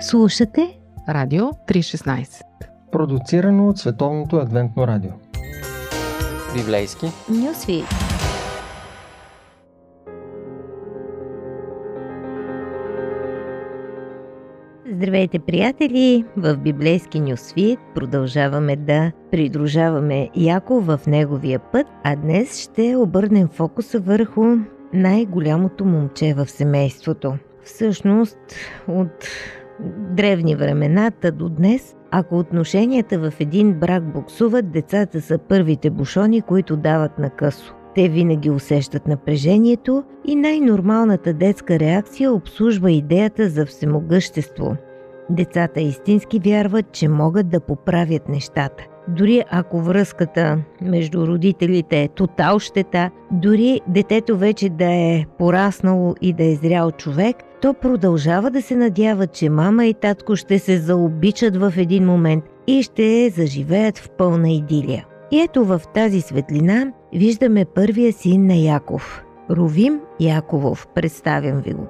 Слушате Радио 316 Продуцирано от Световното адвентно радио Библейски Нюсви Здравейте, приятели! В библейски нюсвит продължаваме да придружаваме Яко в неговия път, а днес ще обърнем фокуса върху най-голямото момче в семейството. Всъщност, от древни времената до днес, ако отношенията в един брак буксуват, децата са първите бушони, които дават на късо. Те винаги усещат напрежението и най-нормалната детска реакция обслужва идеята за всемогъщество. Децата истински вярват, че могат да поправят нещата. Дори ако връзката между родителите е тотал щета, дори детето вече да е пораснало и да е зрял човек, то продължава да се надява, че мама и татко ще се заобичат в един момент и ще заживеят в пълна идилия. И ето в тази светлина виждаме първия син на Яков. Ровим Яковов, представям ви го.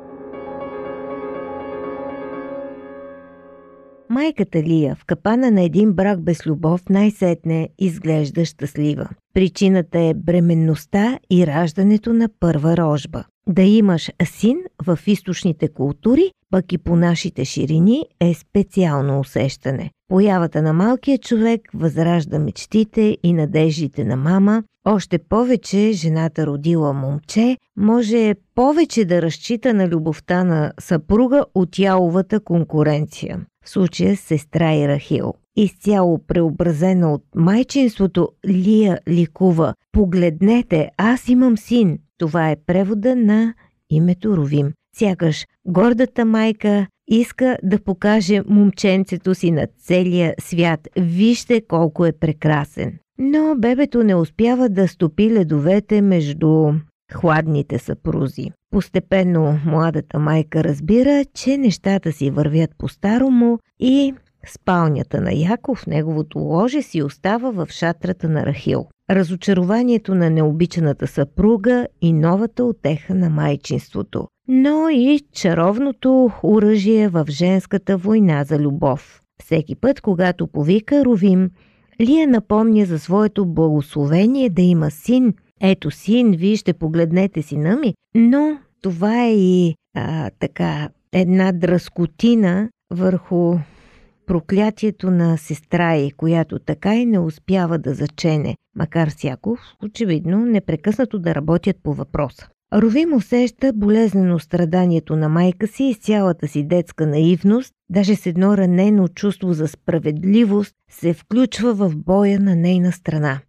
Майката Лия в капана на един брак без любов най-сетне изглежда щастлива. Причината е бременността и раждането на първа рожба. Да имаш син в източните култури, пък и по нашите ширини е специално усещане. Появата на малкия човек възражда мечтите и надеждите на мама, още повече жената родила момче може повече да разчита на любовта на съпруга от яловата конкуренция. В случая сестра и Рахил. Изцяло преобразена от майчинството, Лия ликува. Погледнете, аз имам син. Това е превода на името Ровим. Сякаш гордата майка иска да покаже момченцето си на целия свят. Вижте колко е прекрасен. Но бебето не успява да стопи ледовете между хладните съпрузи. Постепенно младата майка разбира, че нещата си вървят по-старому и спалнята на Яков, неговото ложе си остава в шатрата на Рахил. Разочарованието на необичаната съпруга и новата отеха на майчинството, но и чаровното оръжие в женската война за любов. Всеки път, когато повика Ровим, Лия напомня за своето благословение да има син. Ето син, вижте, погледнете сина ми. Но това е и а, така една дръскотина върху проклятието на сестра й, която така и не успява да зачене, макар Сяков, очевидно, непрекъснато да работят по въпроса. Ровим усеща болезнено страданието на майка си и цялата си детска наивност, даже с едно ранено чувство за справедливост, се включва в боя на нейна страна.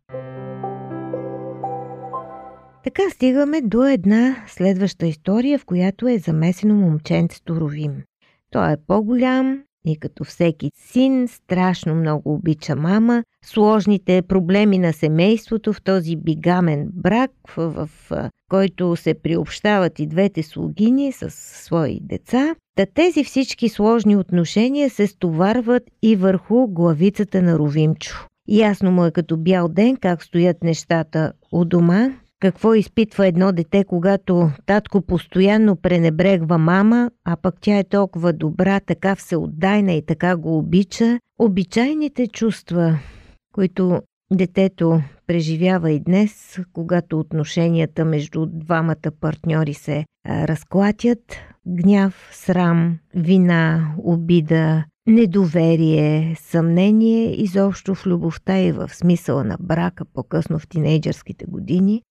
Така стигаме до една следваща история, в която е замесено момченцето Ровим. Той е по-голям, и като всеки син, страшно много обича мама. Сложните проблеми на семейството в този бигамен брак, в, в който се приобщават и двете слугини с свои деца. Та тези всички сложни отношения се стоварват и върху главицата на Ровимчо. Ясно му е като бял ден как стоят нещата у дома, какво изпитва едно дете, когато татко постоянно пренебрегва мама, а пък тя е толкова добра, така всеотдайна и така го обича. Обичайните чувства, които детето преживява и днес, когато отношенията между двамата партньори се разклатят, гняв, срам, вина, обида, недоверие, съмнение изобщо в любовта и в смисъла на брака по-късно в тинейджърските години,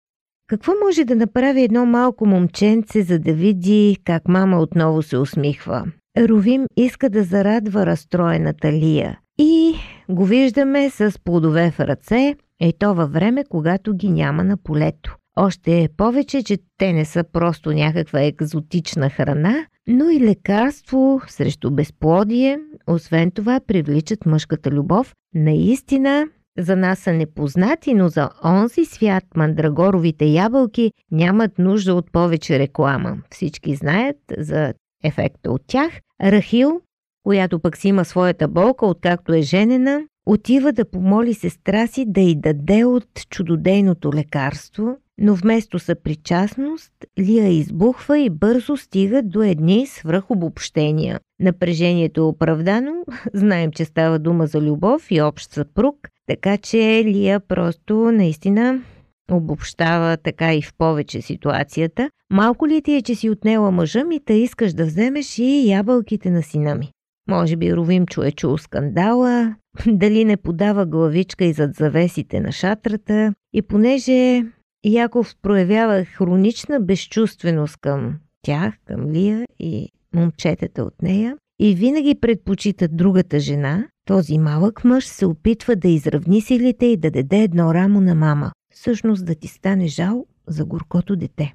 какво може да направи едно малко момченце, за да види как мама отново се усмихва? Ровим иска да зарадва разстроената Лия и го виждаме с плодове в ръце, и то във време, когато ги няма на полето. Още е повече, че те не са просто някаква екзотична храна, но и лекарство срещу безплодие. Освен това, привличат мъжката любов. Наистина, за нас са непознати, но за онзи свят мандрагоровите ябълки нямат нужда от повече реклама. Всички знаят за ефекта от тях. Рахил, която пък си има своята болка, откакто е женена, отива да помоли сестра си да й даде от чудодейното лекарство но вместо съпричастност, Лия избухва и бързо стига до едни свръхобобщения. Напрежението е оправдано, знаем, че става дума за любов и общ съпруг, така че Лия просто наистина обобщава така и в повече ситуацията. Малко ли ти е, че си отнела мъжа ми, та искаш да вземеш и ябълките на сина ми? Може би Ровим чуе чул скандала, дали не подава главичка и зад завесите на шатрата и понеже Яков проявява хронична безчувственост към тях, към Лия и момчетата от нея и винаги предпочита другата жена, този малък мъж се опитва да изравни силите и да даде едно рамо на мама. Всъщност да ти стане жал за горкото дете.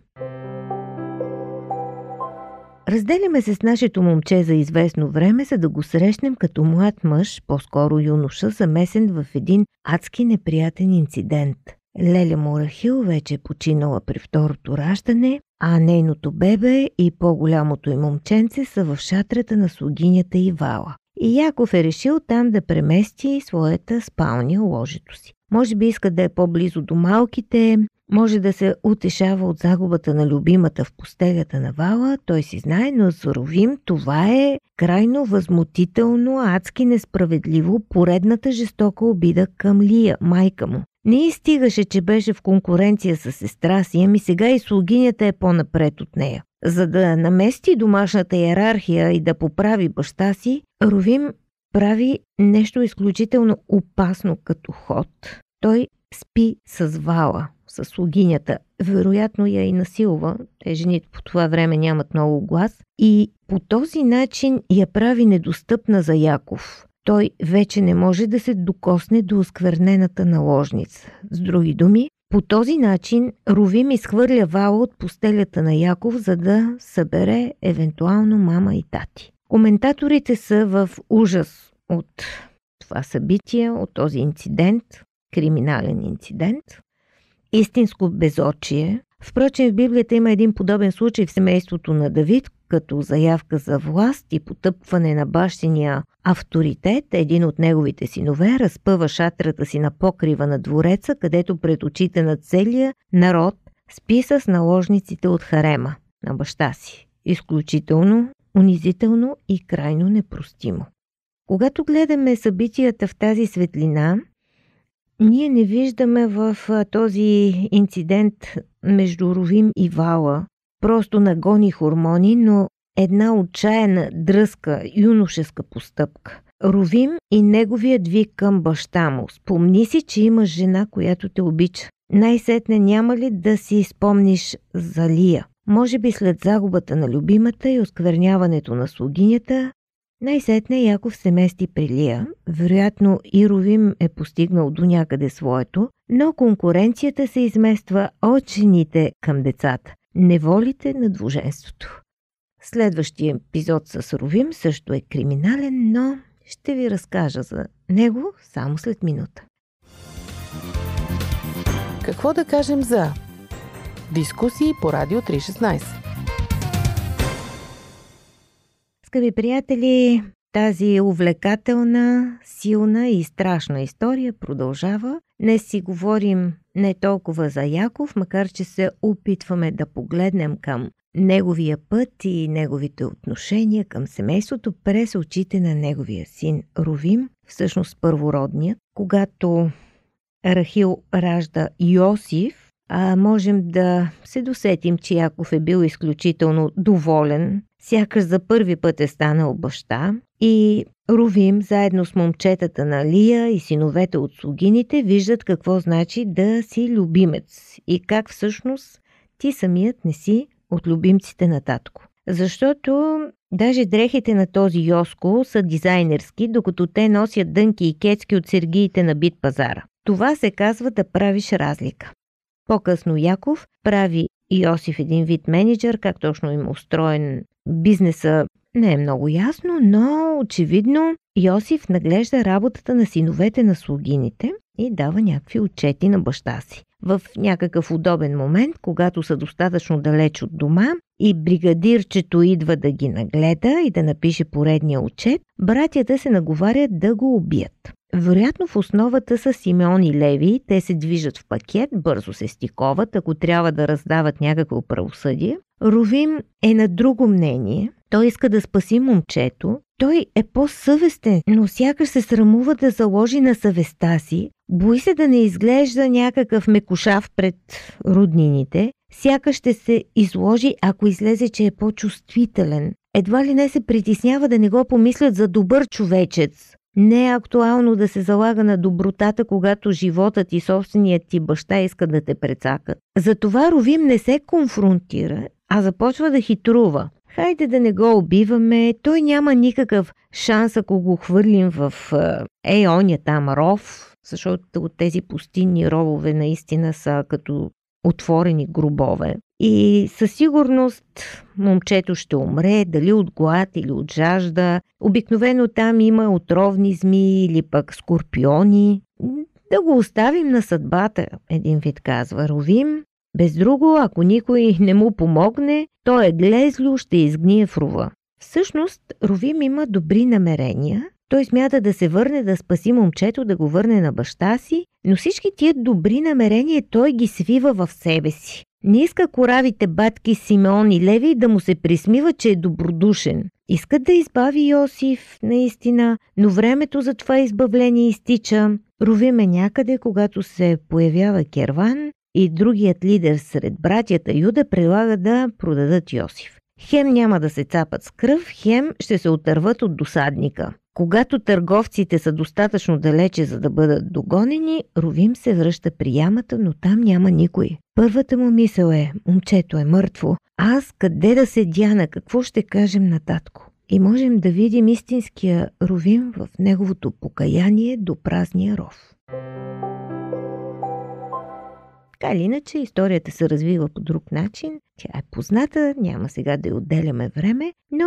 Разделяме се с нашето момче за известно време, за да го срещнем като млад мъж, по-скоро юноша, замесен в един адски неприятен инцидент. Леля Мурахил вече е починала при второто раждане, а нейното бебе и по-голямото и момченце са в шатрата на слугинята и Вала. И Яков е решил там да премести своята спалня, ложето си. Може би иска да е по-близо до малките, може да се утешава от загубата на любимата в постелята на Вала, той си знае, но заровим това е крайно възмутително, адски несправедливо, поредната жестока обида към Лия, майка му. Не и стигаше, че беше в конкуренция с сестра си, ами сега и слугинята е по-напред от нея. За да намести домашната иерархия и да поправи баща си, Ровим прави нещо изключително опасно като ход. Той спи с Вала, с слугинята. Вероятно я и насилва. Те жените по това време нямат много глас. И по този начин я прави недостъпна за Яков. Той вече не може да се докосне до осквернената наложница. С други думи, по този начин Ровим изхвърля Вала от постелята на Яков, за да събере евентуално мама и тати. Коментаторите са в ужас от това събитие, от този инцидент, криминален инцидент. Истинско безочие. Впрочем, в Библията има един подобен случай в семейството на Давид, като заявка за власт и потъпване на бащиния авторитет, един от неговите синове разпъва шатрата си на покрива на двореца, където пред очите на целия народ спи с наложниците от харема на баща си. Изключително, унизително и крайно непростимо. Когато гледаме събитията в тази светлина, ние не виждаме в този инцидент между Ровим и Вала просто нагони хормони, но една отчаяна, дръзка, юношеска постъпка. Ровим и неговият вик към баща му. Спомни си, че имаш жена, която те обича. Най-сетне няма ли да си спомниш за Лия? Може би след загубата на любимата и оскверняването на слугинята, най-сетне Яков се мести при Лия. Вероятно Ировим е постигнал до някъде своето, но конкуренцията се измества от жените към децата. Неволите на двуженството. Следващия епизод с Ровим също е криминален, но ще ви разкажа за него само след минута. Какво да кажем за дискусии по Радио 316? Скъпи приятели, тази увлекателна, силна и страшна история продължава. Днес си говорим не толкова за Яков, макар че се опитваме да погледнем към неговия път и неговите отношения към семейството през очите на неговия син Ровим, всъщност първородният. Когато Рахил ражда Йосиф, а можем да се досетим, че Яков е бил изключително доволен, сякаш за първи път е станал баща и Ровим, заедно с момчетата на Лия и синовете от слугините, виждат какво значи да си любимец и как всъщност ти самият не си от любимците на татко. Защото даже дрехите на този Йоско са дизайнерски, докато те носят дънки и кецки от сергиите на бит пазара. Това се казва да правиш разлика. По-късно Яков прави Йосиф един вид менеджер, как точно има устроен бизнеса не е много ясно, но очевидно Йосиф наглежда работата на синовете на слугините и дава някакви отчети на баща си. В някакъв удобен момент, когато са достатъчно далеч от дома и бригадирчето идва да ги нагледа и да напише поредния отчет, братята се наговарят да го убият. Вероятно в основата са Симеон и Леви, те се движат в пакет, бързо се стиковат, ако трябва да раздават някакво правосъдие. Ровим е на друго мнение. Той иска да спаси момчето. Той е по-съвестен, но сякаш се срамува да заложи на съвестта си. Бои се да не изглежда някакъв мекушав пред роднините. Сякаш ще се изложи, ако излезе, че е по-чувствителен. Едва ли не се притеснява да не го помислят за добър човечец. Не е актуално да се залага на добротата, когато животът и собственият ти баща искат да те прецакат. Затова Ровим не се конфронтира, а започва да хитрува. Хайде да не го убиваме, той няма никакъв шанс, ако го хвърлим в е, оня там ров, защото тези пустинни ровове наистина са като отворени гробове. И със сигурност момчето ще умре, дали от глад или от жажда. Обикновено там има отровни змии или пък скорпиони. Да го оставим на съдбата, един вид казва. Ровим. Без друго, ако никой не му помогне, то е глезло, ще изгние в рова. Всъщност, Ровим има добри намерения. Той смята да се върне да спаси момчето, да го върне на баща си, но всички тия добри намерения той ги свива в себе си. Не иска коравите батки Симеон и Леви да му се присмива, че е добродушен. Искат да избави Йосиф, наистина, но времето за това избавление изтича. Ровиме някъде, когато се появява Керван и другият лидер сред братята Юда прилага да продадат Йосиф. Хем няма да се цапат с кръв, хем ще се отърват от досадника. Когато търговците са достатъчно далече, за да бъдат догонени, Ровим се връща при ямата, но там няма никой. Първата му мисъл е, момчето е мъртво, аз къде да се дяна, какво ще кажем на татко? И можем да видим истинския Ровим в неговото покаяние до празния ров. Така или иначе, историята се развива по друг начин. Тя е позната, няма сега да й отделяме време, но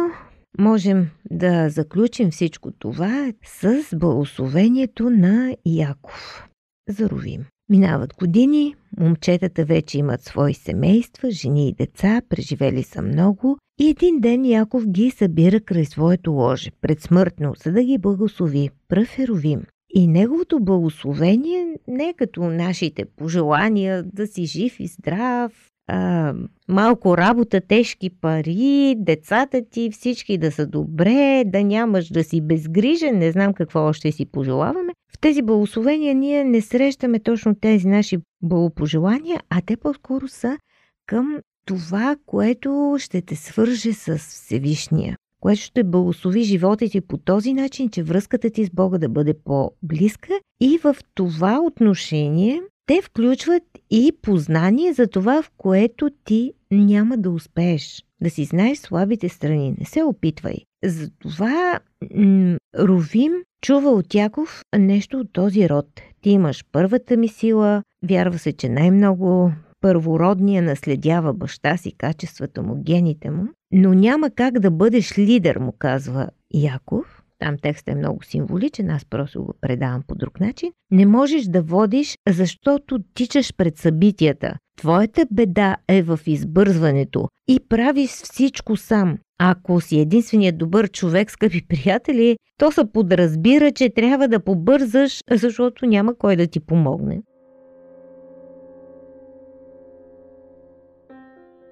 можем да заключим всичко това с благословението на Яков. Заровим. Минават години, момчетата вече имат свои семейства, жени и деца, преживели са много и един ден Яков ги събира край своето ложе, предсмъртно, за да ги благослови. Пръв е Ровим. И неговото благословение не е като нашите пожелания да си жив и здрав, а, малко работа, тежки пари, децата ти, всички да са добре, да нямаш да си безгрижен, не знам какво още си пожелаваме. В тези благословения ние не срещаме точно тези наши благопожелания, а те по-скоро са към това, което ще те свърже с Всевишния което ще благослови живота ти по този начин, че връзката ти с Бога да бъде по-близка и в това отношение те включват и познание за това, в което ти няма да успееш. Да си знаеш слабите страни, не се опитвай. Затова м- Ровим чува от Яков нещо от този род. Ти имаш първата ми сила, вярва се, че най-много първородния наследява баща си, качествата му, гените му, но няма как да бъдеш лидер, му казва Яков. Там текстът е много символичен, аз просто го предавам по друг начин. Не можеш да водиш, защото тичаш пред събитията. Твоята беда е в избързването и правиш всичко сам. Ако си единственият добър човек, скъпи приятели, то се подразбира, че трябва да побързаш, защото няма кой да ти помогне.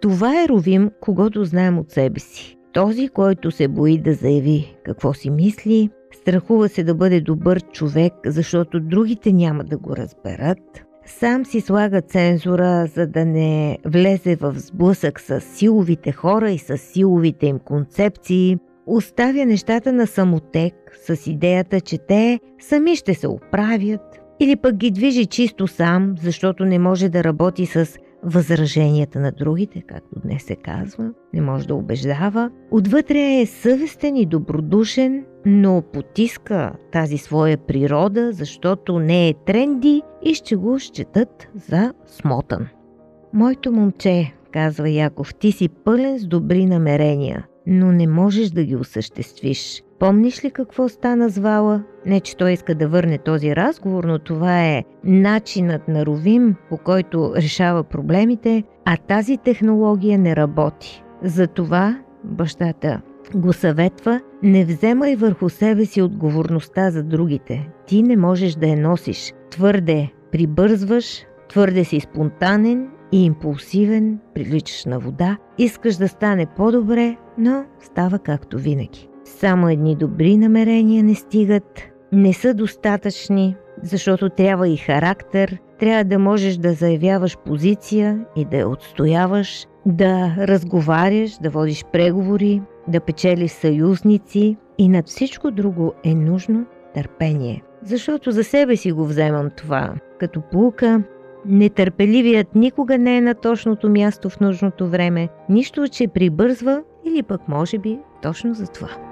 Това е Ровим, когато знаем от себе си. Този, който се бои да заяви какво си мисли, страхува се да бъде добър човек, защото другите няма да го разберат. Сам си слага цензура, за да не влезе в сблъсък с силовите хора и с силовите им концепции. Оставя нещата на самотек с идеята, че те сами ще се оправят. Или пък ги движи чисто сам, защото не може да работи с възраженията на другите, както днес се казва, не може да убеждава. Отвътре е съвестен и добродушен, но потиска тази своя природа, защото не е тренди и ще го считат за смотан. Моето момче, казва Яков, ти си пълен с добри намерения, но не можеш да ги осъществиш. Помниш ли какво стана с Вала? Не, че той иска да върне този разговор, но това е начинът на Ровим, по който решава проблемите, а тази технология не работи. Затова бащата го съветва не вземай върху себе си отговорността за другите. Ти не можеш да я носиш. Твърде прибързваш, твърде си спонтанен и импулсивен, приличаш на вода, искаш да стане по-добре, но става както винаги. Само едни добри намерения не стигат, не са достатъчни, защото трябва и характер, трябва да можеш да заявяваш позиция и да я отстояваш, да разговаряш, да водиш преговори, да печелиш съюзници и над всичко друго е нужно търпение. Защото за себе си го вземам това. Като пулка, нетърпеливият никога не е на точното място в нужното време, нищо, че прибързва или пък може би точно за това.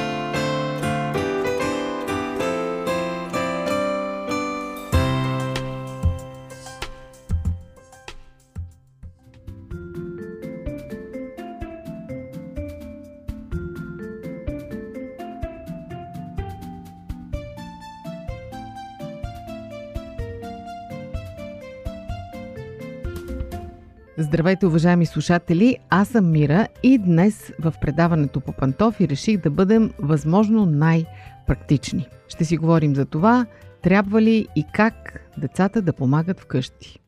Здравейте, уважаеми слушатели! Аз съм Мира и днес в предаването по пантофи реших да бъдем възможно най-практични. Ще си говорим за това, трябва ли и как децата да помагат вкъщи.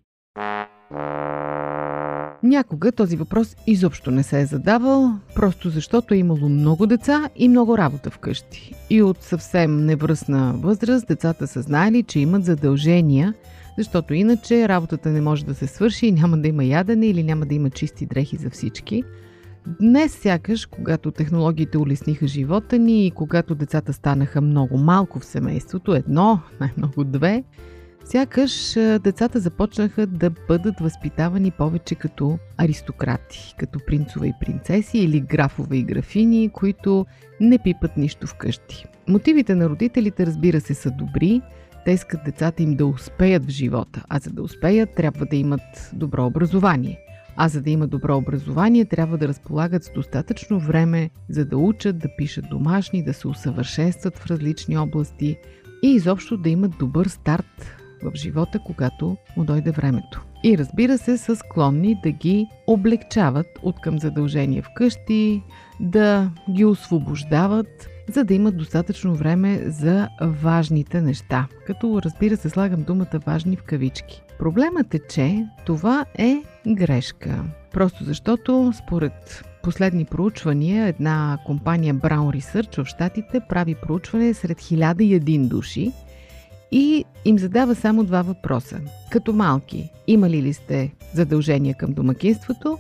Някога този въпрос изобщо не се е задавал, просто защото е имало много деца и много работа вкъщи. И от съвсем невръсна възраст децата са знаели, че имат задължения – защото иначе работата не може да се свърши няма да има ядене или няма да има чисти дрехи за всички. Днес сякаш, когато технологиите улесниха живота ни и когато децата станаха много малко в семейството, едно, най-много две, сякаш децата започнаха да бъдат възпитавани повече като аристократи, като принцове и принцеси или графове и графини, които не пипат нищо вкъщи. Мотивите на родителите, разбира се, са добри – те искат децата им да успеят в живота, а за да успеят трябва да имат добро образование. А за да имат добро образование, трябва да разполагат с достатъчно време, за да учат, да пишат домашни, да се усъвършенстват в различни области и изобщо да имат добър старт в живота, когато му дойде времето. И разбира се, са склонни да ги облегчават от към задължения вкъщи, да ги освобождават за да имат достатъчно време за важните неща. Като разбира се, слагам думата важни в кавички. Проблемът е, че това е грешка. Просто защото според последни проучвания, една компания Brown Research в Штатите прави проучване сред 1001 души и им задава само два въпроса. Като малки, имали ли сте задължения към домакинството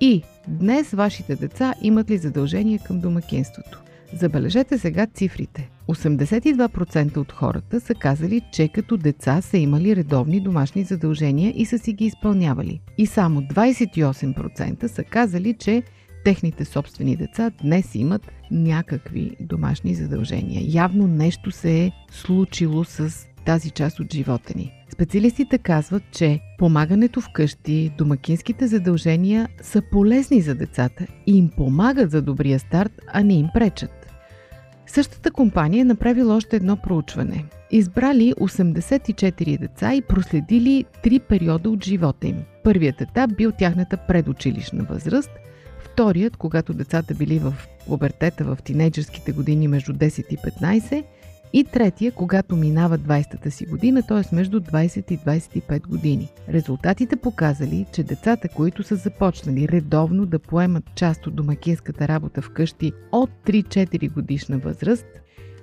и днес вашите деца имат ли задължения към домакинството? Забележете сега цифрите. 82% от хората са казали, че като деца са имали редовни домашни задължения и са си ги изпълнявали. И само 28% са казали, че техните собствени деца днес имат някакви домашни задължения. Явно нещо се е случило с тази част от живота ни. Специалистите казват, че помагането вкъщи, домакинските задължения са полезни за децата и им помагат за добрия старт, а не им пречат. Същата компания е направила още едно проучване. Избрали 84 деца и проследили три периода от живота им. Първият етап бил тяхната предучилищна възраст, вторият, когато децата били в обертета в тинейджерските години между 10 и 15 и третия, когато минава 20-та си година, т.е. между 20 и 25 години. Резултатите показали, че децата, които са започнали редовно да поемат част от домакинската работа вкъщи от 3-4 годишна възраст,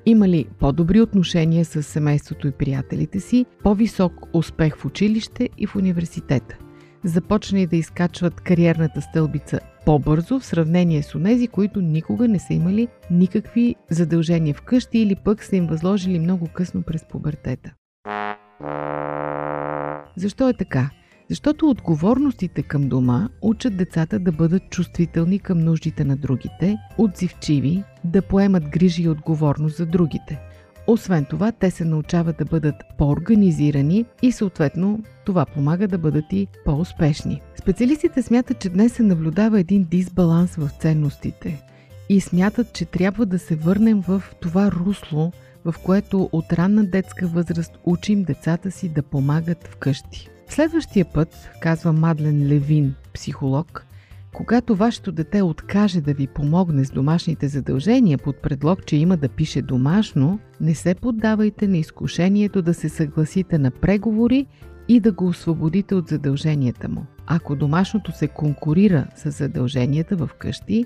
имали по-добри отношения с семейството и приятелите си, по-висок успех в училище и в университета започнали да изкачват кариерната стълбица по-бързо в сравнение с онези, които никога не са имали никакви задължения вкъщи или пък са им възложили много късно през пубертета. Защо е така? Защото отговорностите към дома учат децата да бъдат чувствителни към нуждите на другите, отзивчиви, да поемат грижи и отговорност за другите. Освен това, те се научават да бъдат по-организирани и съответно това помага да бъдат и по-успешни. Специалистите смятат, че днес се наблюдава един дисбаланс в ценностите и смятат, че трябва да се върнем в това русло, в което от ранна детска възраст учим децата си да помагат вкъщи. Следващия път, казва Мадлен Левин, психолог, когато вашето дете откаже да ви помогне с домашните задължения под предлог, че има да пише домашно, не се поддавайте на изкушението да се съгласите на преговори и да го освободите от задълженията му. Ако домашното се конкурира с задълженията в къщи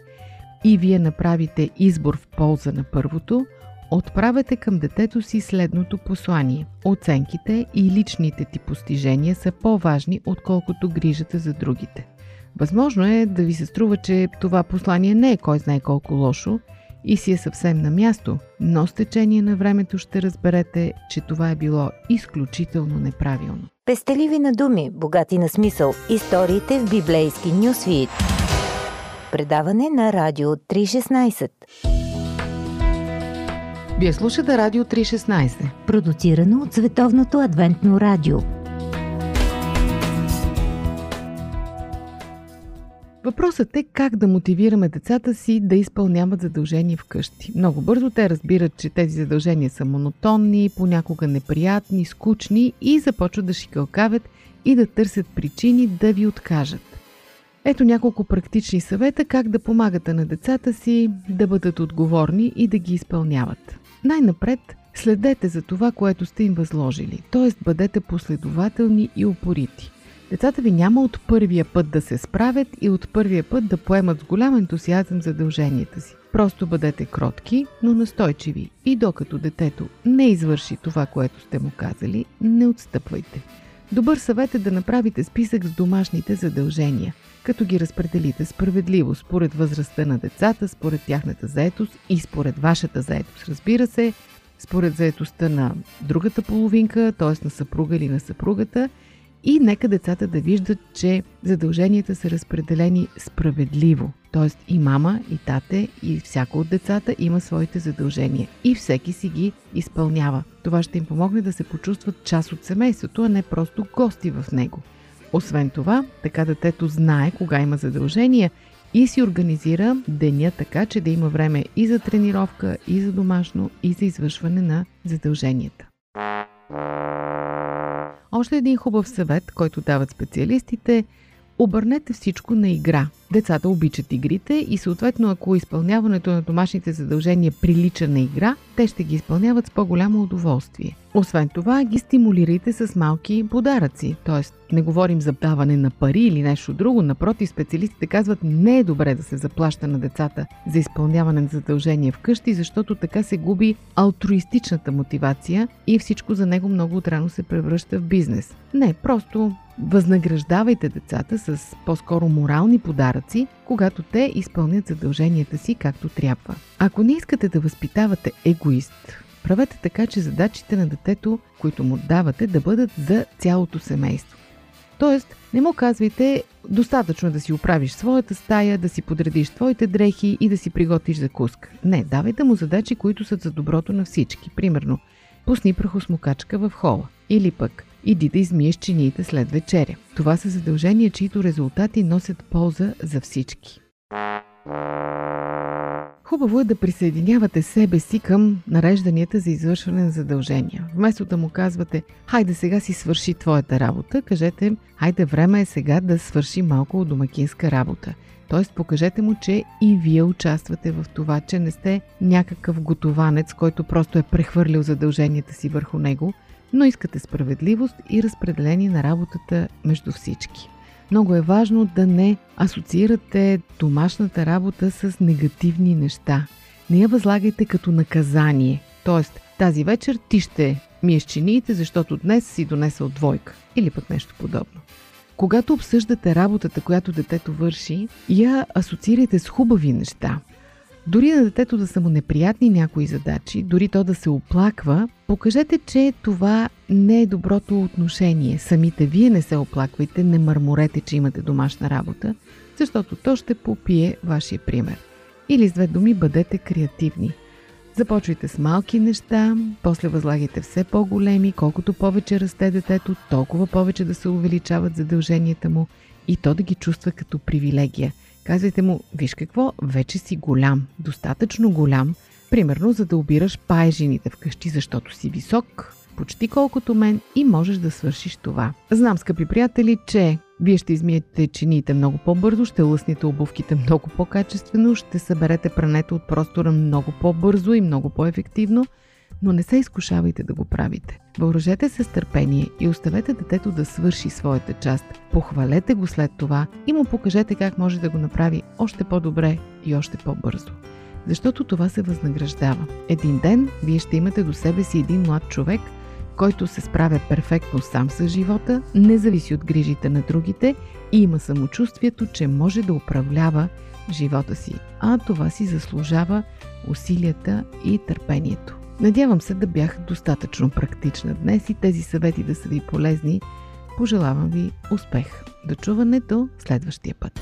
и вие направите избор в полза на първото, отправете към детето си следното послание. Оценките и личните ти постижения са по-важни, отколкото грижата за другите. Възможно е да ви се струва, че това послание не е кой знае колко лошо и си е съвсем на място, но с течение на времето ще разберете, че това е било изключително неправилно. Пестеливи на думи, богати на смисъл. Историите в библейски нюсвит. Предаване на Радио 316. Вие слушате Радио 316. Продуцирано от Световното адвентно радио. Въпросът е как да мотивираме децата си да изпълняват задължения вкъщи. Много бързо те разбират, че тези задължения са монотонни, понякога неприятни, скучни и започват да шикалкавят и да търсят причини да ви откажат. Ето няколко практични съвета как да помагате на децата си да бъдат отговорни и да ги изпълняват. Най-напред следете за това, което сте им възложили, т.е. бъдете последователни и упорити. Децата ви няма от първия път да се справят и от първия път да поемат с голям ентусиазъм задълженията си. Просто бъдете кротки, но настойчиви и докато детето не извърши това, което сте му казали, не отстъпвайте. Добър съвет е да направите списък с домашните задължения, като ги разпределите справедливо според възрастта на децата, според тяхната заетост и според вашата заетост. Разбира се, според заетостта на другата половинка, т.е. на съпруга или на съпругата – и нека децата да виждат, че задълженията са разпределени справедливо. Тоест и мама, и тате, и всяко от децата има своите задължения. И всеки си ги изпълнява. Това ще им помогне да се почувстват част от семейството, а не просто гости в него. Освен това, така детето знае кога има задължения и си организира деня така, че да има време и за тренировка, и за домашно, и за извършване на задълженията. Още един хубав съвет, който дават специалистите обърнете всичко на игра. Децата обичат игрите и съответно ако изпълняването на домашните задължения прилича на игра, те ще ги изпълняват с по-голямо удоволствие. Освен това, ги стимулирайте с малки подаръци, т.е. не говорим за даване на пари или нещо друго, напротив, специалистите казват не е добре да се заплаща на децата за изпълняване на задължения вкъщи, защото така се губи алтруистичната мотивация и всичко за него много отрано се превръща в бизнес. Не, просто Възнаграждавайте децата с по-скоро морални подаръци, когато те изпълнят задълженията си както трябва. Ако не искате да възпитавате егоист, правете така, че задачите на детето, които му давате, да бъдат за цялото семейство. Тоест, не му казвайте достатъчно да си оправиш своята стая, да си подредиш твоите дрехи и да си приготвиш закуска. Не, давайте му задачи, които са за доброто на всички. Примерно, пусни прахосмокачка в хола. Или пък, Иди да измиеш чиниите след вечеря. Това са задължения, чието резултати носят полза за всички. Хубаво е да присъединявате себе си към нарежданията за извършване на задължения. Вместо да му казвате, хайде сега си свърши твоята работа, кажете, хайде време е сега да свърши малко домакинска работа. Тоест покажете му, че и вие участвате в това, че не сте някакъв готованец, който просто е прехвърлил задълженията си върху него, но искате справедливост и разпределение на работата между всички. Много е важно да не асоциирате домашната работа с негативни неща. Не я възлагайте като наказание. Тоест, тази вечер ти ще миеш чиниите, защото днес си донесъл двойка. Или пък нещо подобно. Когато обсъждате работата, която детето върши, я асоциирайте с хубави неща. Дори на детето да са му неприятни някои задачи, дори то да се оплаква, покажете, че това не е доброто отношение. Самите вие не се оплаквайте, не мърморете, че имате домашна работа, защото то ще попие вашия пример. Или с две думи бъдете креативни. Започвайте с малки неща, после възлагайте все по-големи, колкото повече расте детето, толкова повече да се увеличават задълженията му и то да ги чувства като привилегия. Казвайте му, виж какво, вече си голям, достатъчно голям, примерно за да обираш пайжените вкъщи, защото си висок, почти колкото мен и можеш да свършиш това. Знам, скъпи приятели, че вие ще измиете чиниите много по-бързо, ще лъсните обувките много по-качествено, ще съберете прането от простора много по-бързо и много по-ефективно, но не се изкушавайте да го правите. Въоръжете се с търпение и оставете детето да свърши своята част. Похвалете го след това и му покажете как може да го направи още по-добре и още по-бързо. Защото това се възнаграждава. Един ден вие ще имате до себе си един млад човек – който се справя перфектно сам с живота, не зависи от грижите на другите и има самочувствието, че може да управлява живота си, а това си заслужава усилията и търпението. Надявам се да бях достатъчно практична днес и тези съвети да са ви полезни. Пожелавам ви успех. До чуване следващия път.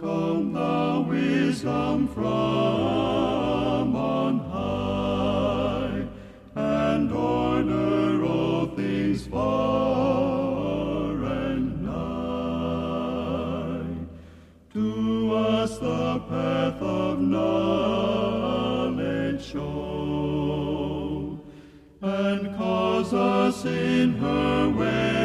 come thou wisdom from on high, and order all things far and nigh. To us the path of knowledge show, and cause us in her ways